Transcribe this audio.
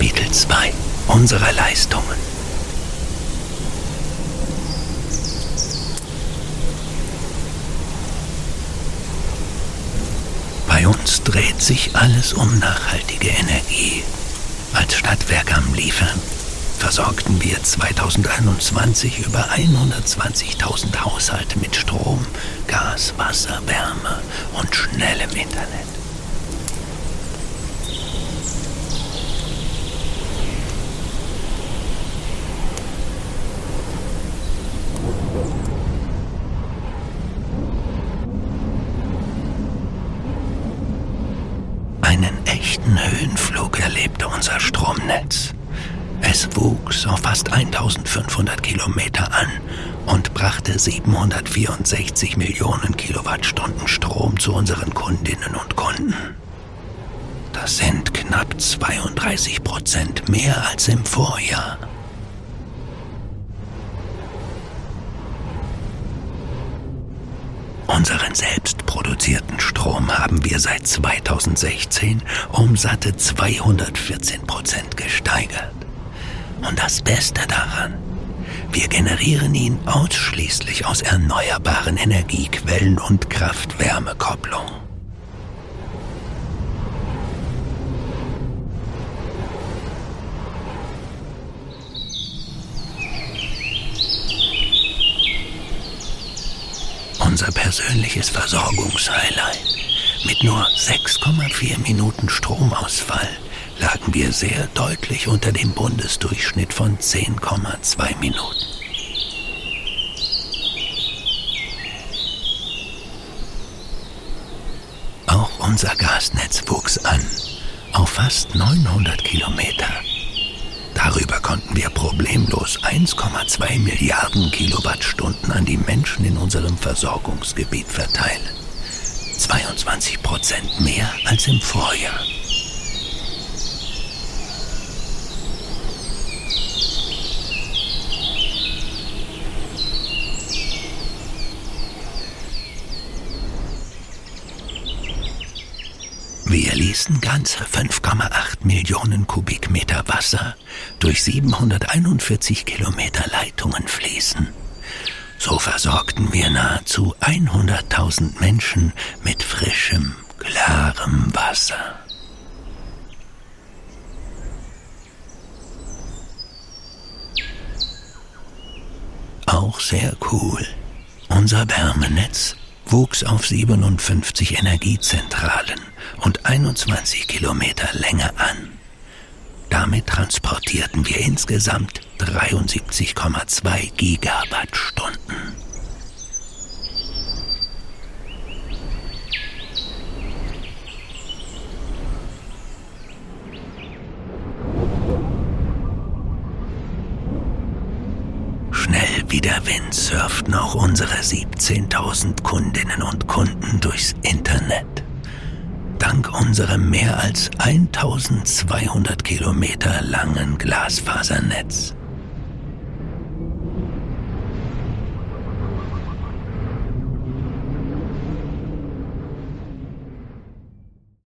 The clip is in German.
Kapitel 2 Unsere Leistungen. Bei uns dreht sich alles um nachhaltige Energie. Als Stadtwerk am Liefern versorgten wir 2021 über 120.000 Haushalte mit Strom, Gas, Wasser, Wärme und schnellem Internet. Einen echten Höhenflug erlebte unser Stromnetz. Es wuchs auf fast 1500 Kilometer an und brachte 764 Millionen Kilowattstunden Strom zu unseren Kundinnen und Kunden. Das sind knapp 32 Prozent mehr als im Vorjahr. Unseren selbstproduzierten Strom haben wir seit 2016 um satte 214 Prozent gesteigert. Und das Beste daran, wir generieren ihn ausschließlich aus erneuerbaren Energiequellen und Kraft-Wärme-Kopplung. Unser persönliches Versorgungshighlight. Mit nur 6,4 Minuten Stromausfall lagen wir sehr deutlich unter dem Bundesdurchschnitt von 10,2 Minuten. Auch unser Gasnetz wuchs an, auf fast 900 Kilometer. Darüber konnten wir problemlos 1,2 Milliarden Kilowattstunden an die Menschen in unserem Versorgungsgebiet verteilen. 22 Prozent mehr als im Vorjahr. Wir ließen ganze 5,8 Millionen Kubikmeter Wasser durch 741 Kilometer Leitungen fließen. So versorgten wir nahezu 100.000 Menschen mit frischem, klarem Wasser. Auch sehr cool. Unser Wärmenetz wuchs auf 57 Energiezentralen und 21 Kilometer Länge an. Damit transportierten wir insgesamt 73,2 Gigawattstunden. Wie der Wind surften auch unsere 17.000 Kundinnen und Kunden durchs Internet. Dank unserem mehr als 1200 Kilometer langen Glasfasernetz.